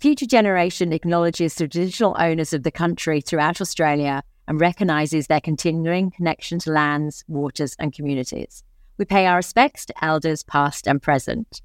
Future Generation acknowledges the traditional owners of the country throughout Australia and recognises their continuing connection to lands, waters, and communities. We pay our respects to elders past and present.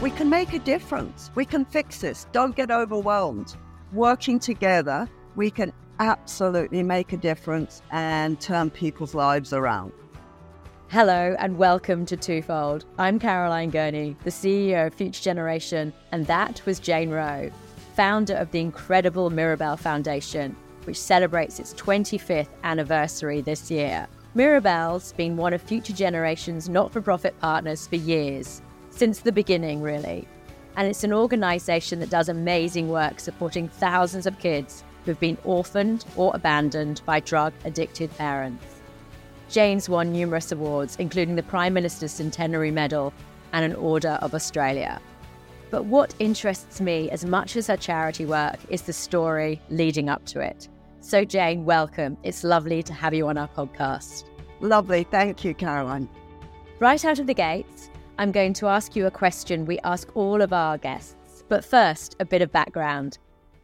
We can make a difference. We can fix this. Don't get overwhelmed. Working together, we can absolutely make a difference and turn people's lives around. Hello and welcome to Twofold. I'm Caroline Gurney, the CEO of Future Generation, and that was Jane Rowe, founder of the incredible Mirabel Foundation, which celebrates its 25th anniversary this year. Mirabel's been one of Future Generation's not for profit partners for years, since the beginning, really. And it's an organisation that does amazing work supporting thousands of kids who've been orphaned or abandoned by drug addicted parents. Jane's won numerous awards, including the Prime Minister's Centenary Medal and an Order of Australia. But what interests me as much as her charity work is the story leading up to it. So, Jane, welcome. It's lovely to have you on our podcast. Lovely. Thank you, Caroline. Right out of the gates, I'm going to ask you a question we ask all of our guests. But first, a bit of background.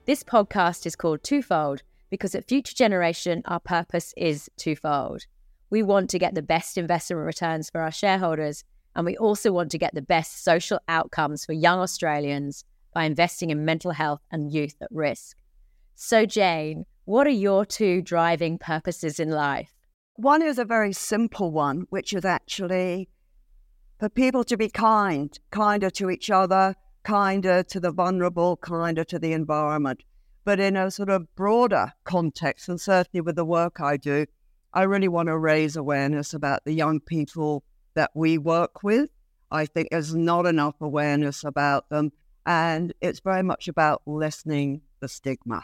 This podcast is called Twofold because at Future Generation, our purpose is twofold. We want to get the best investment returns for our shareholders, and we also want to get the best social outcomes for young Australians by investing in mental health and youth at risk. So, Jane, what are your two driving purposes in life? One is a very simple one, which is actually for people to be kind, kinder to each other, kinder to the vulnerable, kinder to the environment. But in a sort of broader context, and certainly with the work I do, I really want to raise awareness about the young people that we work with. I think there's not enough awareness about them, and it's very much about lessening the stigma.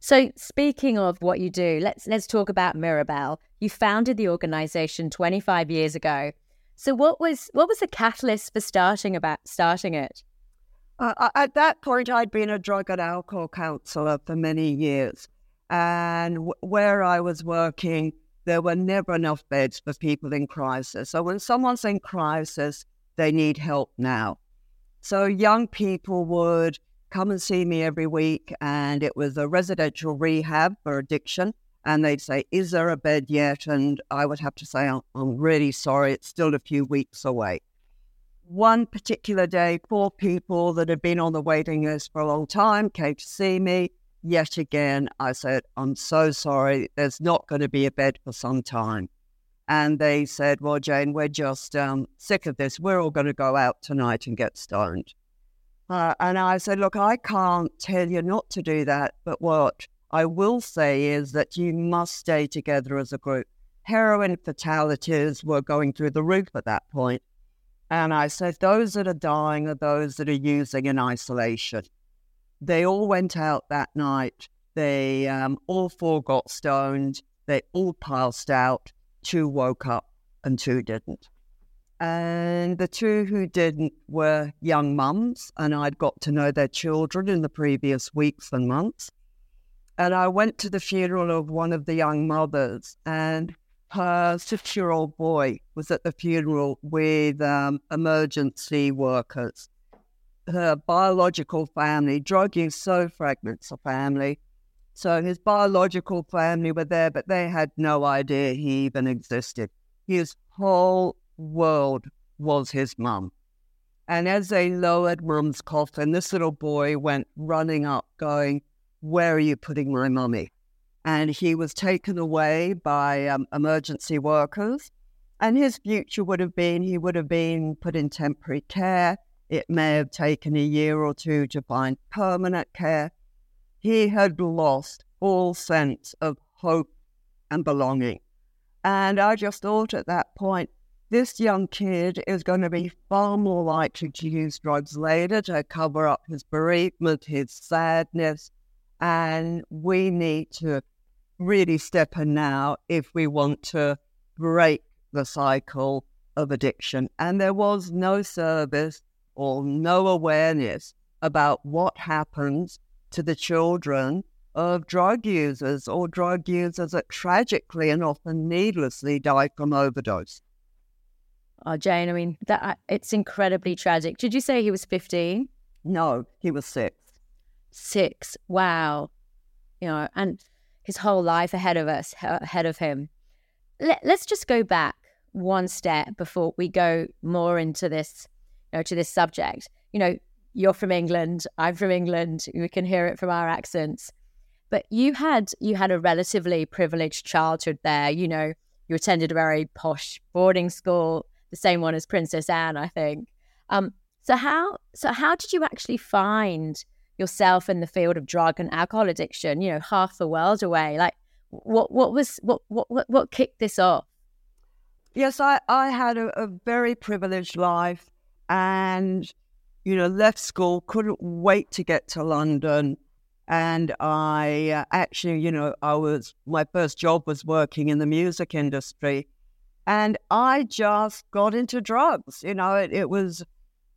So, speaking of what you do, let's let's talk about Mirabel. You founded the organization 25 years ago. So, what was what was the catalyst for starting about starting it? Uh, at that point, I'd been a drug and alcohol counselor for many years, and w- where I was working, there were never enough beds for people in crisis. So when someone's in crisis, they need help now. So young people would come and see me every week, and it was a residential rehab for addiction. And they'd say, Is there a bed yet? And I would have to say, I'm really sorry, it's still a few weeks away. One particular day, four people that had been on the waiting list for a long time came to see me yet again, I said, I'm so sorry, there's not going to be a bed for some time. And they said, Well, Jane, we're just um, sick of this. We're all going to go out tonight and get stoned. Uh, and I said, Look, I can't tell you not to do that, but what I will say is that you must stay together as a group. Heroin fatalities were going through the roof at that point. And I said, Those that are dying are those that are using in isolation. They all went out that night. They um, all four got stoned. They all passed out. Two woke up and two didn't. And the two who didn't were young mums, and I'd got to know their children in the previous weeks and months. And I went to the funeral of one of the young mothers, and her six year old boy was at the funeral with um, emergency workers her biological family. Drug use so fragments a family. So his biological family were there, but they had no idea he even existed. His whole world was his mum. And as they lowered mum's coffin, this little boy went running up, going, Where are you putting my mummy? And he was taken away by um, emergency workers. And his future would have been he would have been put in temporary care it may have taken a year or two to find permanent care. He had lost all sense of hope and belonging. And I just thought at that point, this young kid is going to be far more likely to use drugs later to cover up his bereavement, his sadness. And we need to really step in now if we want to break the cycle of addiction. And there was no service or no awareness about what happens to the children of drug users or drug users that tragically and often needlessly die from overdose. Oh, Jane, I mean, that uh, it's incredibly tragic. Did you say he was 15? No, he was six. Six. Wow. You know, and his whole life ahead of us, ahead of him. Let, let's just go back one step before we go more into this, you know, to this subject. You know, you're from England, I'm from England. We can hear it from our accents. But you had you had a relatively privileged childhood there. You know, you attended a very posh boarding school, the same one as Princess Anne, I think. Um, so how so how did you actually find yourself in the field of drug and alcohol addiction? You know, half the world away. Like, what what was what what what, kicked this off? Yes, I I had a, a very privileged life, and you know, left school, couldn't wait to get to London. And I uh, actually, you know, I was, my first job was working in the music industry. And I just got into drugs. You know, it, it was,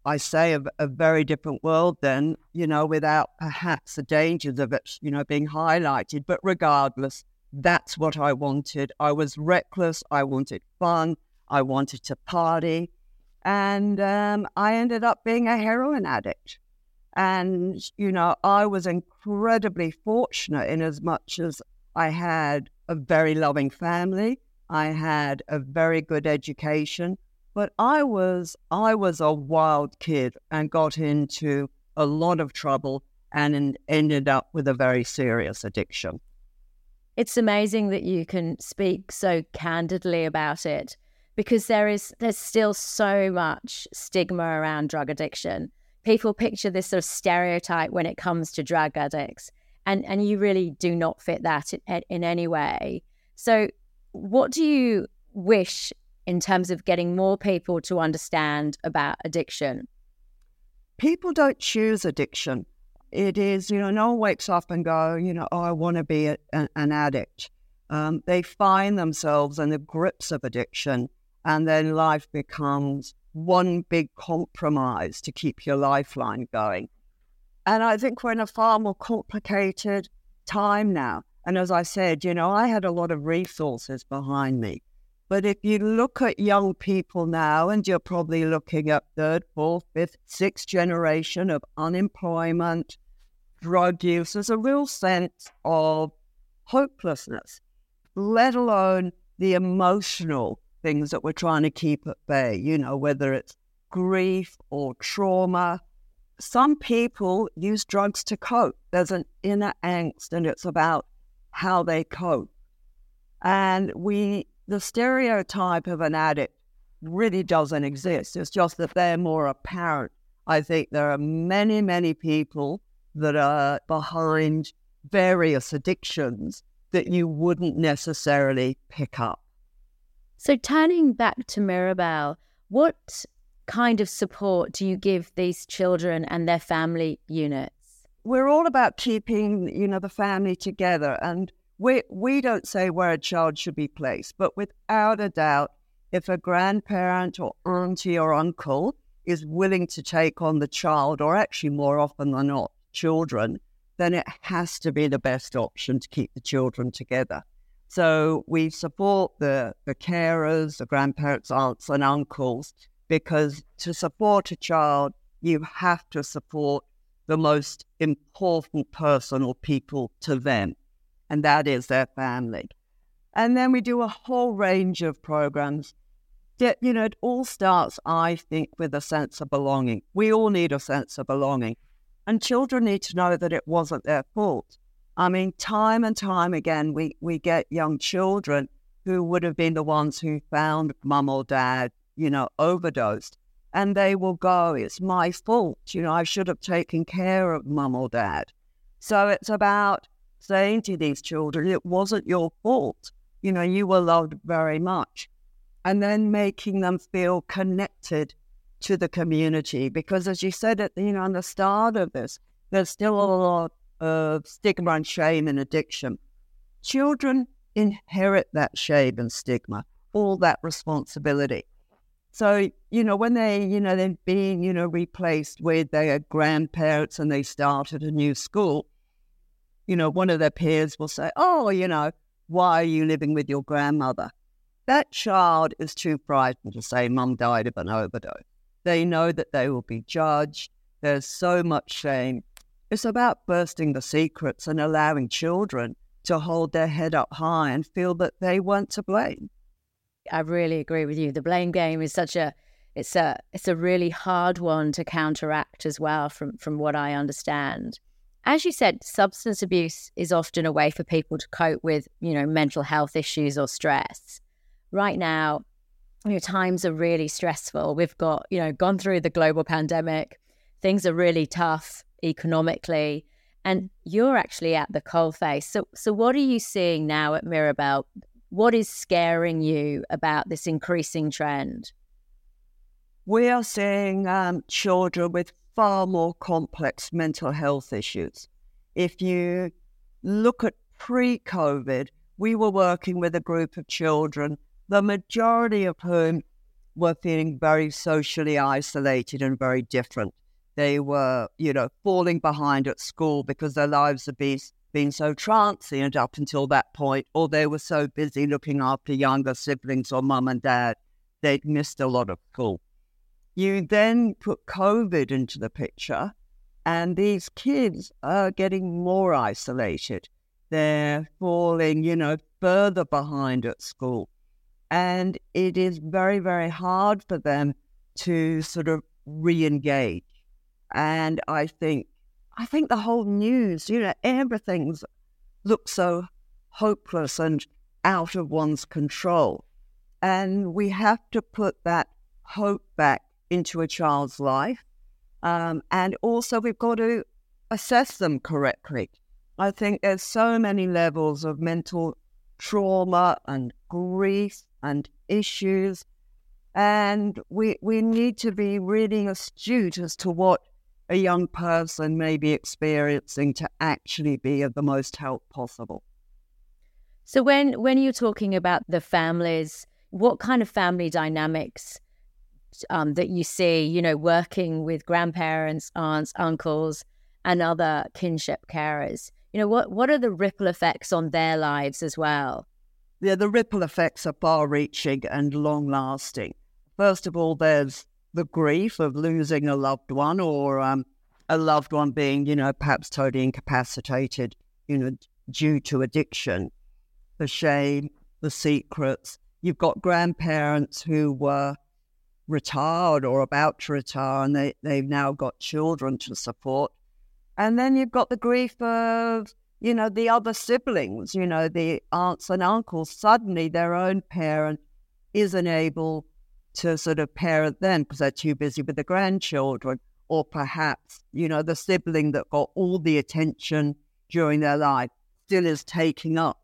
I say, a, a, very different world then, you know, without perhaps the dangers of it, you know, being highlighted. But regardless, that's what I wanted. I was reckless. I wanted fun. I wanted to party. And um, I ended up being a heroin addict. And, you know, I was incredibly fortunate in as much as I had a very loving family. I had a very good education, but I was I was a wild kid and got into a lot of trouble and ended up with a very serious addiction. It's amazing that you can speak so candidly about it because there is there's still so much stigma around drug addiction. People picture this sort of stereotype when it comes to drug addicts, and and you really do not fit that in, in any way. So, what do you wish in terms of getting more people to understand about addiction? People don't choose addiction. It is, you know, no one wakes up and go, you know, oh, I want to be a, a, an addict. Um, they find themselves in the grips of addiction and then life becomes one big compromise to keep your lifeline going. And I think we're in a far more complicated time now. And as I said, you know, I had a lot of resources behind me. But if you look at young people now, and you're probably looking at third, fourth, fifth, sixth generation of unemployment, drug use, there's a real sense of hopelessness, let alone the emotional things that we're trying to keep at bay, you know, whether it's grief or trauma. Some people use drugs to cope. There's an inner angst, and it's about how they cope. And we, the stereotype of an addict really doesn't exist. It's just that they're more apparent. I think there are many, many people that are behind various addictions that you wouldn't necessarily pick up. So, turning back to Mirabel, what kind of support do you give these children and their family units? We're all about keeping, you know, the family together, and we we don't say where a child should be placed, but without a doubt, if a grandparent or auntie or uncle is willing to take on the child, or actually more often than not, children, then it has to be the best option to keep the children together. So we support the, the carers, the grandparents, aunts, and uncles, because to support a child, you have to support the most important person or people to them, and that is their family. And then we do a whole range of programs. That, you know, it all starts, I think, with a sense of belonging. We all need a sense of belonging. And children need to know that it wasn't their fault. I mean, time and time again, we, we get young children who would have been the ones who found mum or dad, you know, overdosed. And they will go, it's my fault. You know, I should have taken care of mum or dad. So it's about saying to these children, it wasn't your fault. You know, you were loved very much. And then making them feel connected to the community. Because as you said at you know, the start of this, there's still a lot of stigma and shame and addiction. Children inherit that shame and stigma, all that responsibility. So, you know, when they, you know, they're being, you know, replaced with their grandparents and they start at a new school, you know, one of their peers will say, Oh, you know, why are you living with your grandmother? That child is too frightened to say, Mum died of an overdose. They know that they will be judged. There's so much shame. It's about bursting the secrets and allowing children to hold their head up high and feel that they weren't to blame. I really agree with you. The blame game is such a it's a it's a really hard one to counteract as well from from what I understand. As you said, substance abuse is often a way for people to cope with, you know, mental health issues or stress. Right now, you know, times are really stressful. We've got, you know, gone through the global pandemic. Things are really tough economically, and you're actually at the coalface. So, so what are you seeing now at Mirabel? What is scaring you about this increasing trend? We are seeing um, children with far more complex mental health issues. If you look at pre COVID, we were working with a group of children, the majority of whom were feeling very socially isolated and very different. They were, you know, falling behind at school because their lives had been, been so transient up until that point, or they were so busy looking after younger siblings or mum and dad, they'd missed a lot of school. You then put COVID into the picture, and these kids are getting more isolated. They're falling, you know, further behind at school. And it is very, very hard for them to sort of re engage. And I think, I think the whole news, you know, everything's looks so hopeless and out of one's control. And we have to put that hope back into a child's life. Um, and also, we've got to assess them correctly. I think there's so many levels of mental trauma and grief and issues. And we, we need to be really astute as to what a young person may be experiencing to actually be of the most help possible. So when when you're talking about the families, what kind of family dynamics um, that you see, you know, working with grandparents, aunts, uncles, and other kinship carers? You know, what, what are the ripple effects on their lives as well? Yeah, the ripple effects are far reaching and long lasting. First of all, there's the grief of losing a loved one or um, a loved one being, you know, perhaps totally incapacitated, you know, due to addiction, the shame, the secrets. You've got grandparents who were retired or about to retire and they, they've now got children to support. And then you've got the grief of, you know, the other siblings, you know, the aunts and uncles. Suddenly their own parent isn't able to sort of parent them because they're too busy with the grandchildren. Or perhaps, you know, the sibling that got all the attention during their life still is taking up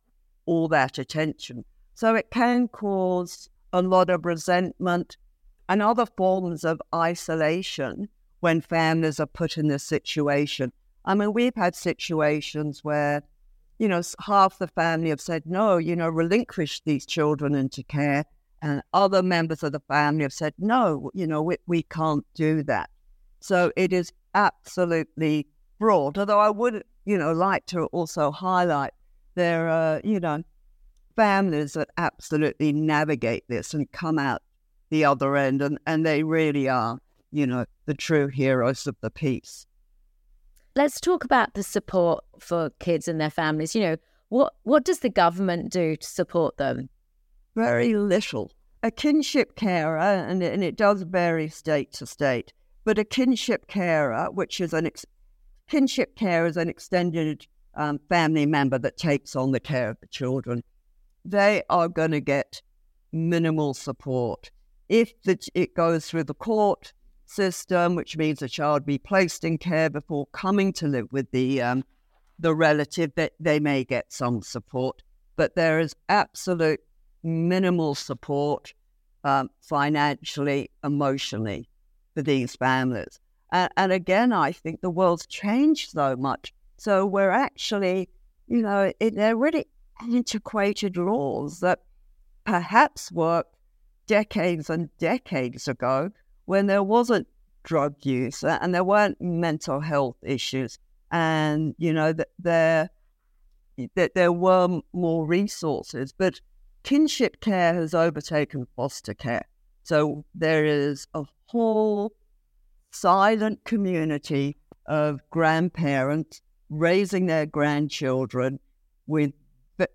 all that attention. So it can cause a lot of resentment and other forms of isolation when families are put in this situation. I mean, we've had situations where, you know, half the family have said, no, you know, relinquish these children into care. And other members of the family have said, no, you know, we, we can't do that. So it is absolutely broad. Although I would, you know, like to also highlight there are, you know, families that absolutely navigate this and come out the other end, and, and they really are, you know, the true heroes of the piece. Let's talk about the support for kids and their families. You know, what what does the government do to support them? Very little. A kinship carer, and, and it does vary state to state, but a kinship carer, which is an ex- kinship care is an extended um, family member that takes on the care of the children, they are going to get minimal support. If the, it goes through the court system, which means the child be placed in care before coming to live with the um, the relative, that they may get some support, but there is absolute minimal support um, financially, emotionally for these families. And, and again, I think the world's changed so much. So we're actually, you know, it, they're really antiquated laws that perhaps work decades and decades ago when there wasn't drug use uh, and there weren't mental health issues. And, you know, that there that there were more resources, but kinship care has overtaken foster care. So there is a whole silent community of grandparents raising their grandchildren with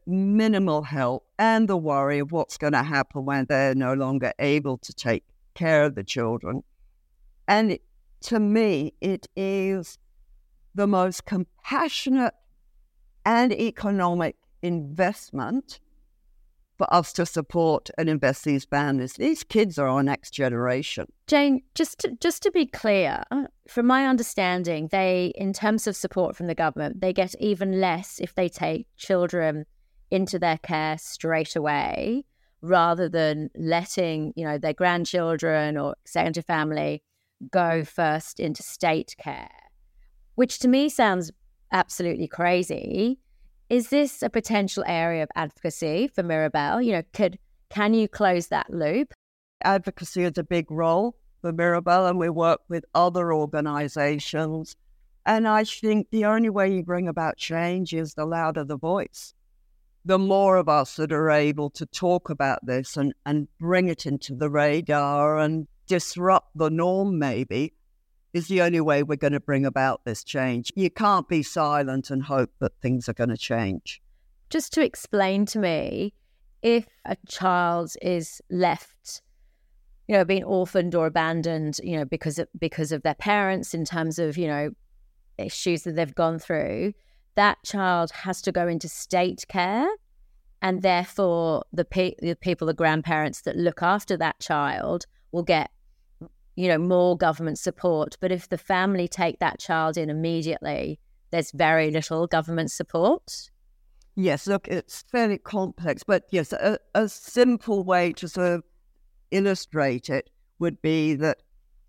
minimal help and the worry of what's going to happen when they're no longer able to take care of the children. And it, to me, it is the most compassionate and economic investment for us to support and invest these families. These kids are our next generation. Jane, just to, just to be clear, from my understanding, they, in terms of support from the government, they get even less if they take children into their care straight away, rather than letting you know their grandchildren or second family go first into state care, which to me sounds absolutely crazy is this a potential area of advocacy for Mirabel? You know, could can you close that loop? Advocacy is a big role for Mirabel, and we work with other organizations. And I think the only way you bring about change is the louder the voice. The more of us that are able to talk about this and, and bring it into the radar and disrupt the norm, maybe, is the only way we're going to bring about this change. You can't be silent and hope that things are going to change. Just to explain to me, if a child is left, you know, being orphaned or abandoned, you know, because of, because of their parents, in terms of you know issues that they've gone through, that child has to go into state care, and therefore the pe- the people, the grandparents that look after that child, will get you know, more government support. But if the family take that child in immediately, there's very little government support. Yes, look, it's fairly complex, but yes, a, a simple way to sort of illustrate it would be that,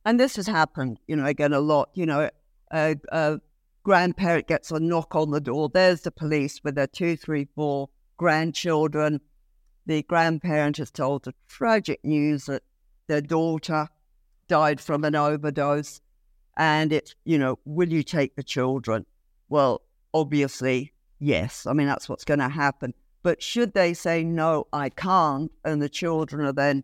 and this has happened, you know, again a lot. You know, a, a grandparent gets a knock on the door. There's the police with their two, three, four grandchildren. The grandparent is told the tragic news that their daughter died from an overdose. And it's, you know, will you take the children? Well, obviously, yes. I mean, that's what's going to happen. But should they say, no, I can't, and the children are then,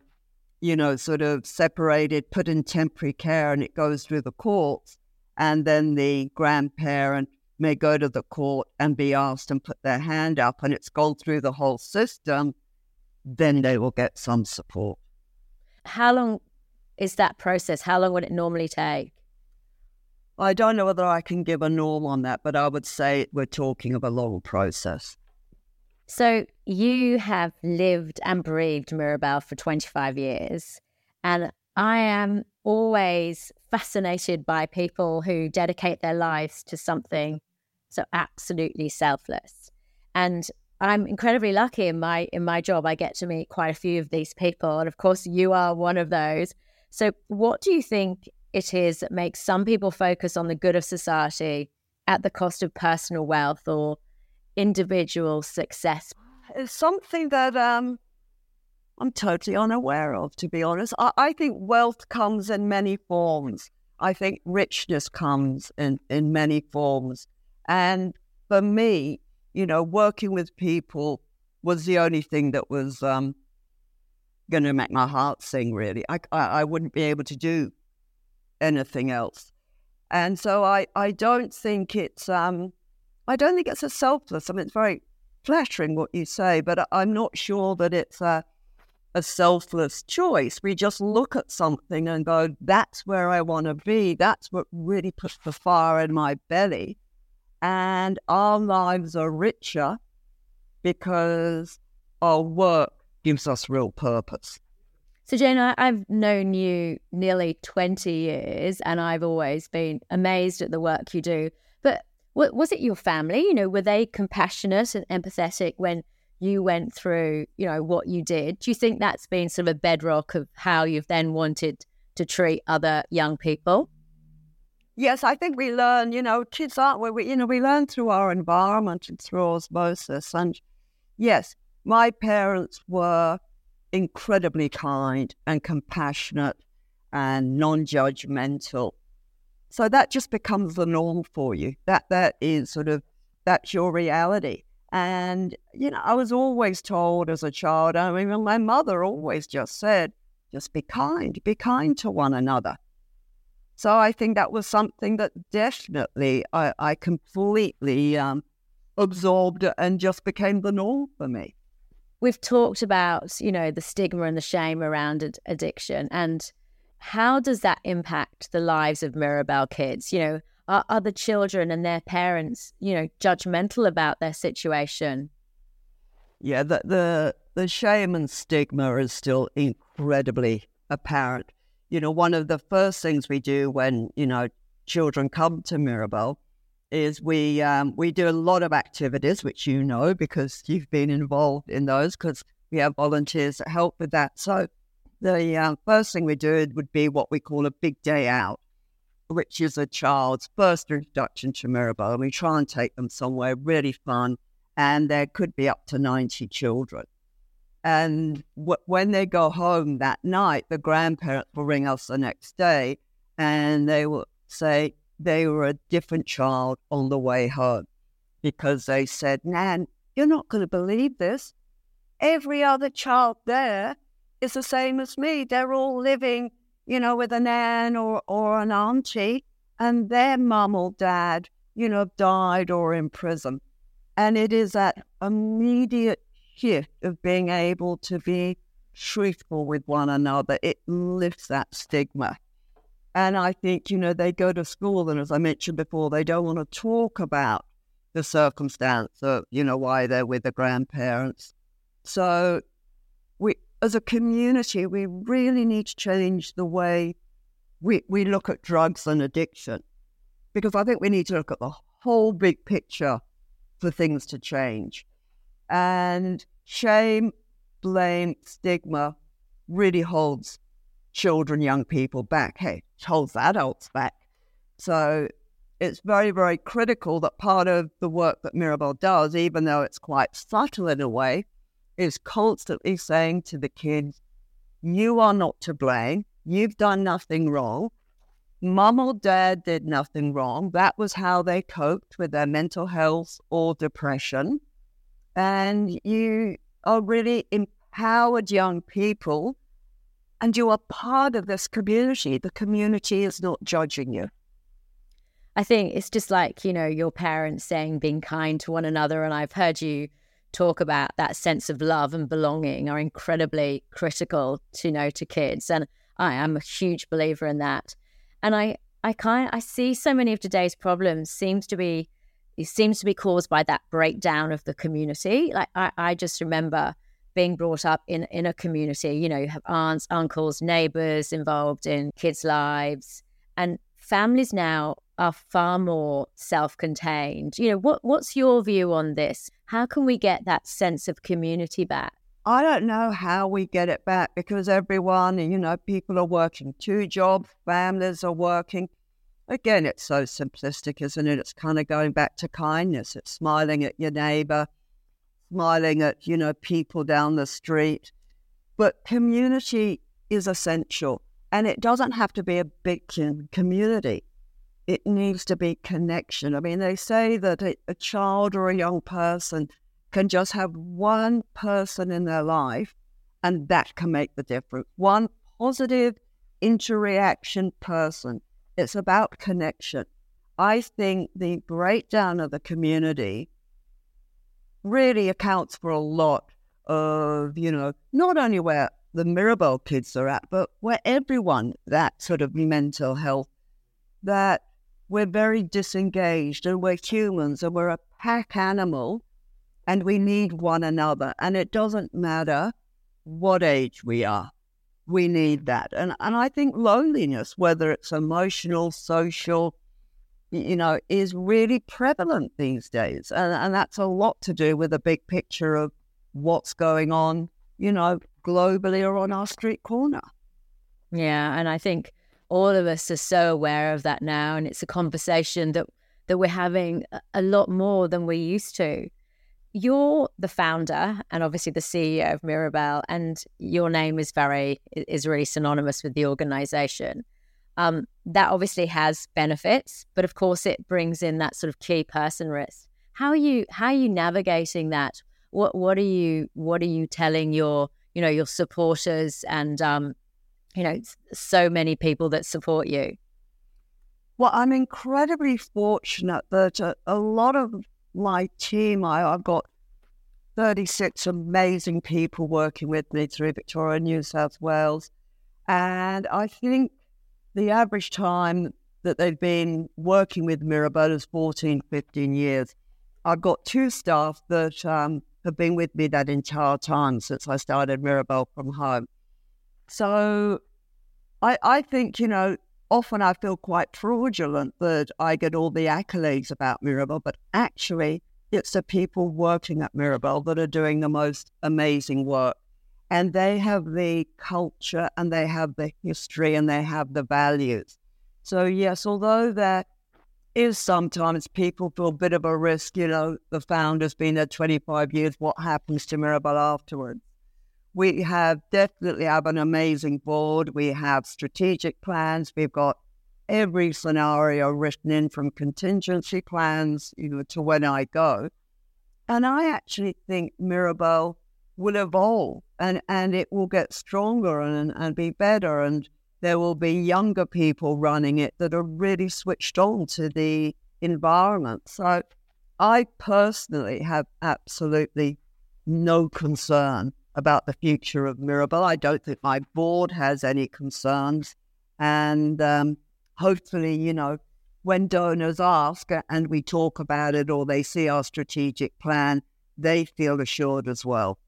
you know, sort of separated, put in temporary care, and it goes through the courts, and then the grandparent may go to the court and be asked and put their hand up, and it's gone through the whole system, then they will get some support. How long is that process? How long would it normally take? I don't know whether I can give a norm on that, but I would say we're talking of a long process. So you have lived and breathed Mirabel for 25 years, and I am always fascinated by people who dedicate their lives to something so absolutely selfless. And I'm incredibly lucky in my in my job. I get to meet quite a few of these people, and of course, you are one of those. So, what do you think it is that makes some people focus on the good of society at the cost of personal wealth or individual success? It's something that um, I'm totally unaware of, to be honest. I, I think wealth comes in many forms. I think richness comes in, in many forms. And for me, you know, working with people was the only thing that was um, going to make my heart sing, really. I, I, I, wouldn't be able to do anything else. And so I, I don't think it's, um, I don't think it's a selfless. I mean, it's very flattering what you say, but I'm not sure that it's a, a selfless choice. We just look at something and go, that's where I want to be. That's what really puts the fire in my belly. And our lives are richer because our work gives us real purpose. So, Jane, I, have known you nearly 20 years and I've always been amazed at the work you do. But was it your family? You know, were they compassionate and empathetic when you went through, you know, what you did? Do you think that's been sort of a bedrock of how you've then wanted to treat other young people? Yes, I think we learn, you know, kids aren't we, you know, we learn through our environment and through osmosis. And yes, my parents were incredibly kind and compassionate and non-judgmental. So that just becomes the norm for you. That that is sort of that's your reality. And, you know, I was always told as a child, I mean, my mother always just said, just be kind, be kind to one another. So I think that was something that definitely I, I completely um, absorbed and just became the norm for me. We've talked about, you know, the stigma and the shame around ad- addiction and how does that impact the lives of Mirabel kids? You know, are other children and their parents, you know, judgmental about their situation? Yeah, the, the the shame and stigma is still incredibly apparent. You know, one of the first things we do when you know children come to Mirabel is we um, we do a lot of activities, which you know because you've been involved in those. Because we have volunteers that help with that. So the uh, first thing we do would be what we call a big day out which is a child's first introduction to Mirabel. And we try and take them somewhere really fun, and there could be up to 90 children. And w- when they go home that night, the grandparents will ring us the next day and they will say they were a different child on the way home because they said, Nan, you're not going to believe this. Every other child there is the same as me. They're all living you know, with a nan or, or an auntie, and their mum or dad, you know, died or in prison. And it is that immediate shift of being able to be truthful with one another. It lifts that stigma. And I think, you know, they go to school, and as I mentioned before, they don't want to talk about the circumstance of, you know, why they're with the grandparents. So as a community, we really need to change the way we, we look at drugs and addiction. Because I think we need to look at the whole big picture for things to change. And shame, blame, stigma really holds children, young people back. Hey, it holds adults back. So it's very, very critical that part of the work that Mirabel does, even though it's quite subtle in a way, is constantly saying to the kids, You are not to blame. You've done nothing wrong. Mum or dad did nothing wrong. That was how they coped with their mental health or depression. And you are really empowered young people, and you are part of this community. The community is not judging you. I think it's just like, you know, your parents saying being kind to one another. And I've heard you talk about that sense of love and belonging are incredibly critical to know to kids and i am a huge believer in that. And i i kind i see so many of today's problems seems to be it seems to be caused by that breakdown of the community. Like i, I just remember being brought up in in a community you know you have aunts uncles neighbors involved in kids lives and families now are far more self-contained. You know, what what's your view on this? How can we get that sense of community back? I don't know how we get it back because everyone, you know, people are working two jobs, families are working. Again, it's so simplistic, isn't it? It's kind of going back to kindness. It's smiling at your neighbor, smiling at, you know, people down the street. But community is essential. And it doesn't have to be a big community it needs to be connection. I mean, they say that a, a child or a young person can just have one person in their life, and that can make the difference. One positive interaction person. It's about connection. I think the breakdown of the community really accounts for a lot of, you know, not only where the Mirabel kids are at, but where everyone that sort of mental health, that we're very disengaged and we're humans and we're a pack animal and we need one another. And it doesn't matter what age we are, we need that. And, and I think loneliness, whether it's emotional, social, you know, is really prevalent these days. And, and that's a lot to do with the big picture of what's going on, you know, globally or on our street corner. Yeah. And I think all of us are so aware of that now, and it's a conversation that that we're having a lot more than we used to. You're the founder and obviously the CEO of Mirabel, and your name is very is really synonymous with the organization. Um, that obviously has benefits, but of course it brings in that sort of key person risk. How are you how are you navigating that? What what are you what are you telling your you know your supporters and um, you know so many people that support you? Well, I'm incredibly fortunate that a, a lot of my team, I, I've got 36 amazing people working with me through Victoria, New South Wales. And I think the average time that they've been working with Mirabel is 14, 15 years. I've got two staff that um, have been with me that entire time since I started Mirabel from home. So I, I think, you know, often I feel quite fraudulent that I get all the accolades about Mirabel, but actually it's the people working at Mirabel that are doing the most amazing work. And they have the culture and they have the history and they have the values. So, yes, although there is sometimes people feel a bit of a risk, you know, the founder's been there 25 years, what happens to Mirabel afterwards? We have definitely have an amazing board. We have strategic plans. We've got every scenario written in from contingency plans, you know, to when I go. And I actually think Mirabel will evolve and, and it will get stronger and, and be better. And there will be younger people running it that are really switched on to the environment. So I personally have absolutely no concern about the future of Mirabel. I don't think my board has any concerns. And um, hopefully, you know, when donors ask and we talk about it or they see our strategic plan, they feel assured as well.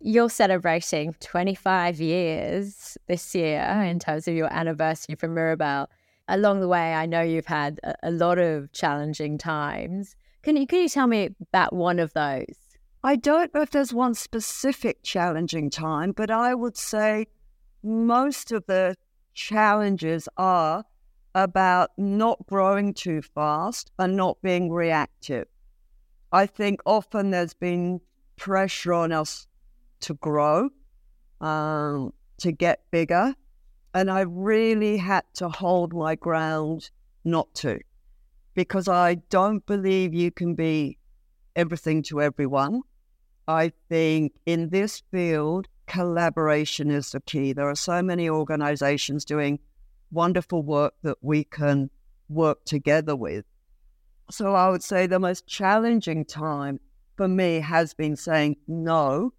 You're celebrating 25 years this year in terms of your anniversary for Mirabel. Along the way, I know you've had a, a lot of challenging times. Can you, can you tell me about one of those? I don't know if there's one specific challenging time, but I would say most of the challenges are about not growing too fast and not being reactive. I think often there's been pressure on us to grow, um, to get bigger. And I really had to hold my ground not to, because I don't believe you can be everything to everyone. I think in this field, collaboration is the key. There are so many organizations doing wonderful work that we can work together with. So I would say the most challenging time for me has been saying no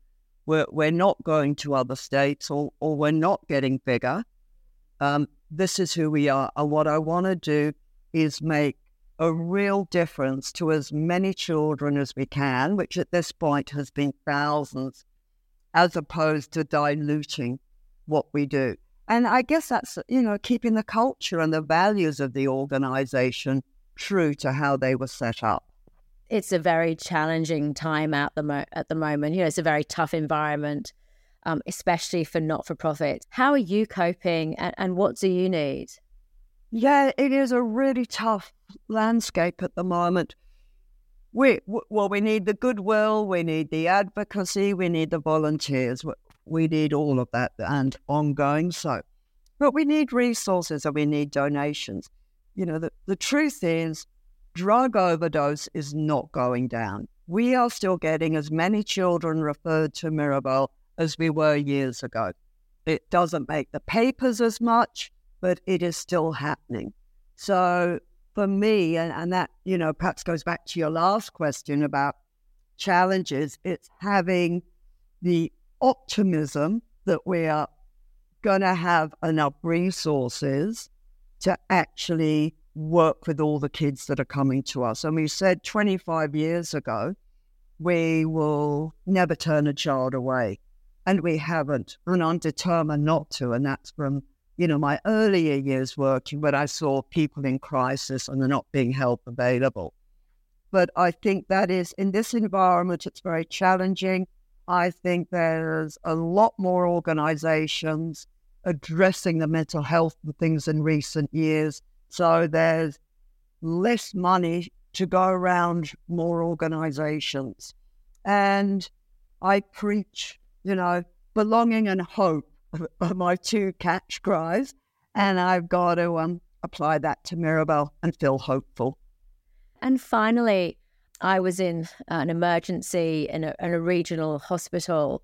we're, we're not going to other states or, or we're not getting bigger. Um, this is who we are. And what I want to do is make a real difference to as many children as we can, which at this point has been thousands, as opposed to diluting what we do. And I guess that's, you know, keeping the culture and the values of the organization true to how they were set up it's a very challenging time at the mo- at the moment. You know, it's a very tough environment, um, especially for not for profit. How are you coping, and, and what do you need? Yeah, it is a really tough landscape at the moment. We well, we need the goodwill, we need the advocacy, we need the volunteers, we need all of that and ongoing. So, but we need resources and we need donations. You know, the, the truth is drug overdose is not going down. We are still getting as many children referred to Mirabel as we were years ago. It doesn't make the papers as much, but it is still happening. So for me, and, and that, you know, perhaps goes back to your last question about challenges, it's having the optimism that we are going to have enough resources to actually work with all the kids that are coming to us. And we said 25 years ago, we will never turn a child away. And we haven't. And I'm determined not to. And that's from, you know, my earlier years working when I saw people in crisis and they're not being help available. But I think that is, in this environment, it's very challenging. I think there's a lot more organizations addressing the mental health and things in recent years so there's less money to go around more organizations. And I preach, you know, belonging and hope are my two catch cries. And I've got to um, apply that to Mirabel and feel hopeful. And finally, I was in an emergency in a, in a regional hospital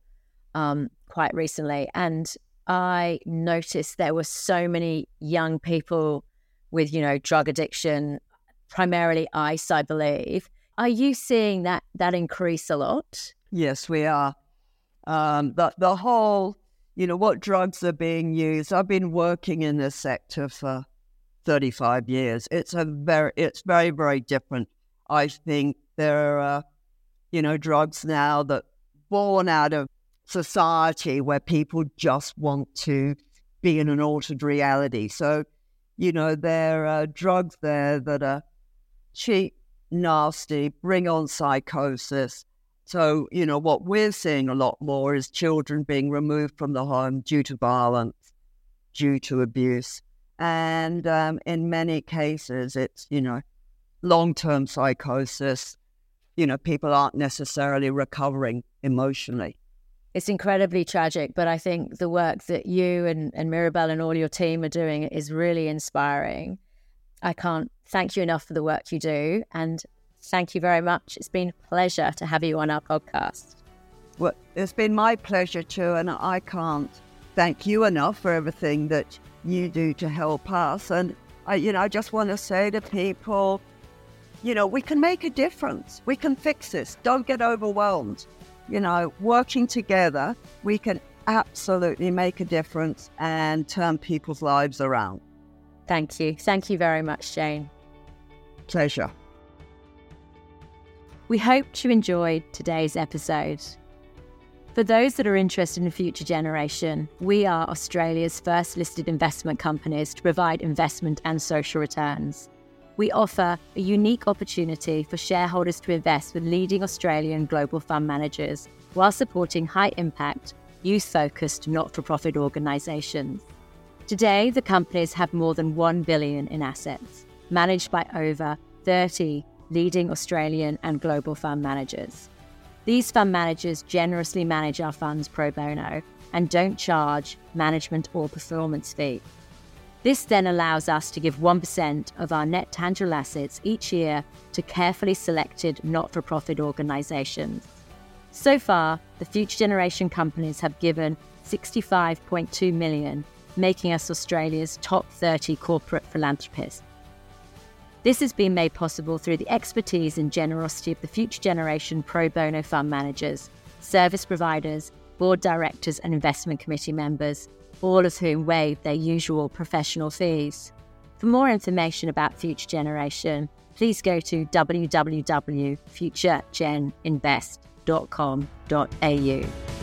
um, quite recently, and I noticed there were so many young people with, you know, drug addiction, primarily ice, I believe. Are you seeing that that increase a lot? Yes, we are. Um, the the whole, you know, what drugs are being used. I've been working in this sector for thirty five years. It's a very, it's very, very different. I think there are, you know, drugs now that born out of society where people just want to be in an altered reality. So, you know, there are drugs there that are cheap, nasty, bring on psychosis. So, you know, what we're seeing a lot more is children being removed from the home due to violence, due to abuse. And um, in many cases, it's, you know, long term psychosis. You know, people aren't necessarily recovering emotionally it's incredibly tragic, but I think the work that you and, and Mirabel and all your team are doing is really inspiring. I can't thank you enough for the work you do. And thank you very much. It's been a pleasure to have you on our podcast. Well, it's been my pleasure too. And I can't thank you enough for everything that you do to help us. And I, you know, I just want to say to people, you know, we can make a difference. We can fix this. Don't get overwhelmed you know, working together, we can absolutely make a difference and turn people's lives around. Thank you. Thank you very much, Jane. Pleasure. We hope you enjoyed today's episode. For those that are interested in Future Generation, we are Australia's first listed investment companies to provide investment and social returns we offer a unique opportunity for shareholders to invest with leading Australian global fund managers while supporting high impact, youth focused not for profit organisations. Today, the companies have more than 1 billion in assets, managed by over 30 leading Australian and global fund managers. These fund managers generously manage our funds pro bono and don't charge management or performance fee. This then allows us to give 1% of our net tangible assets each year to carefully selected not for profit organisations. So far, the Future Generation companies have given 65.2 million, making us Australia's top 30 corporate philanthropists. This has been made possible through the expertise and generosity of the Future Generation pro bono fund managers, service providers, board directors, and investment committee members all of whom waived their usual professional fees. For more information about Future Generation, please go to www.futuregeninvest.com.au.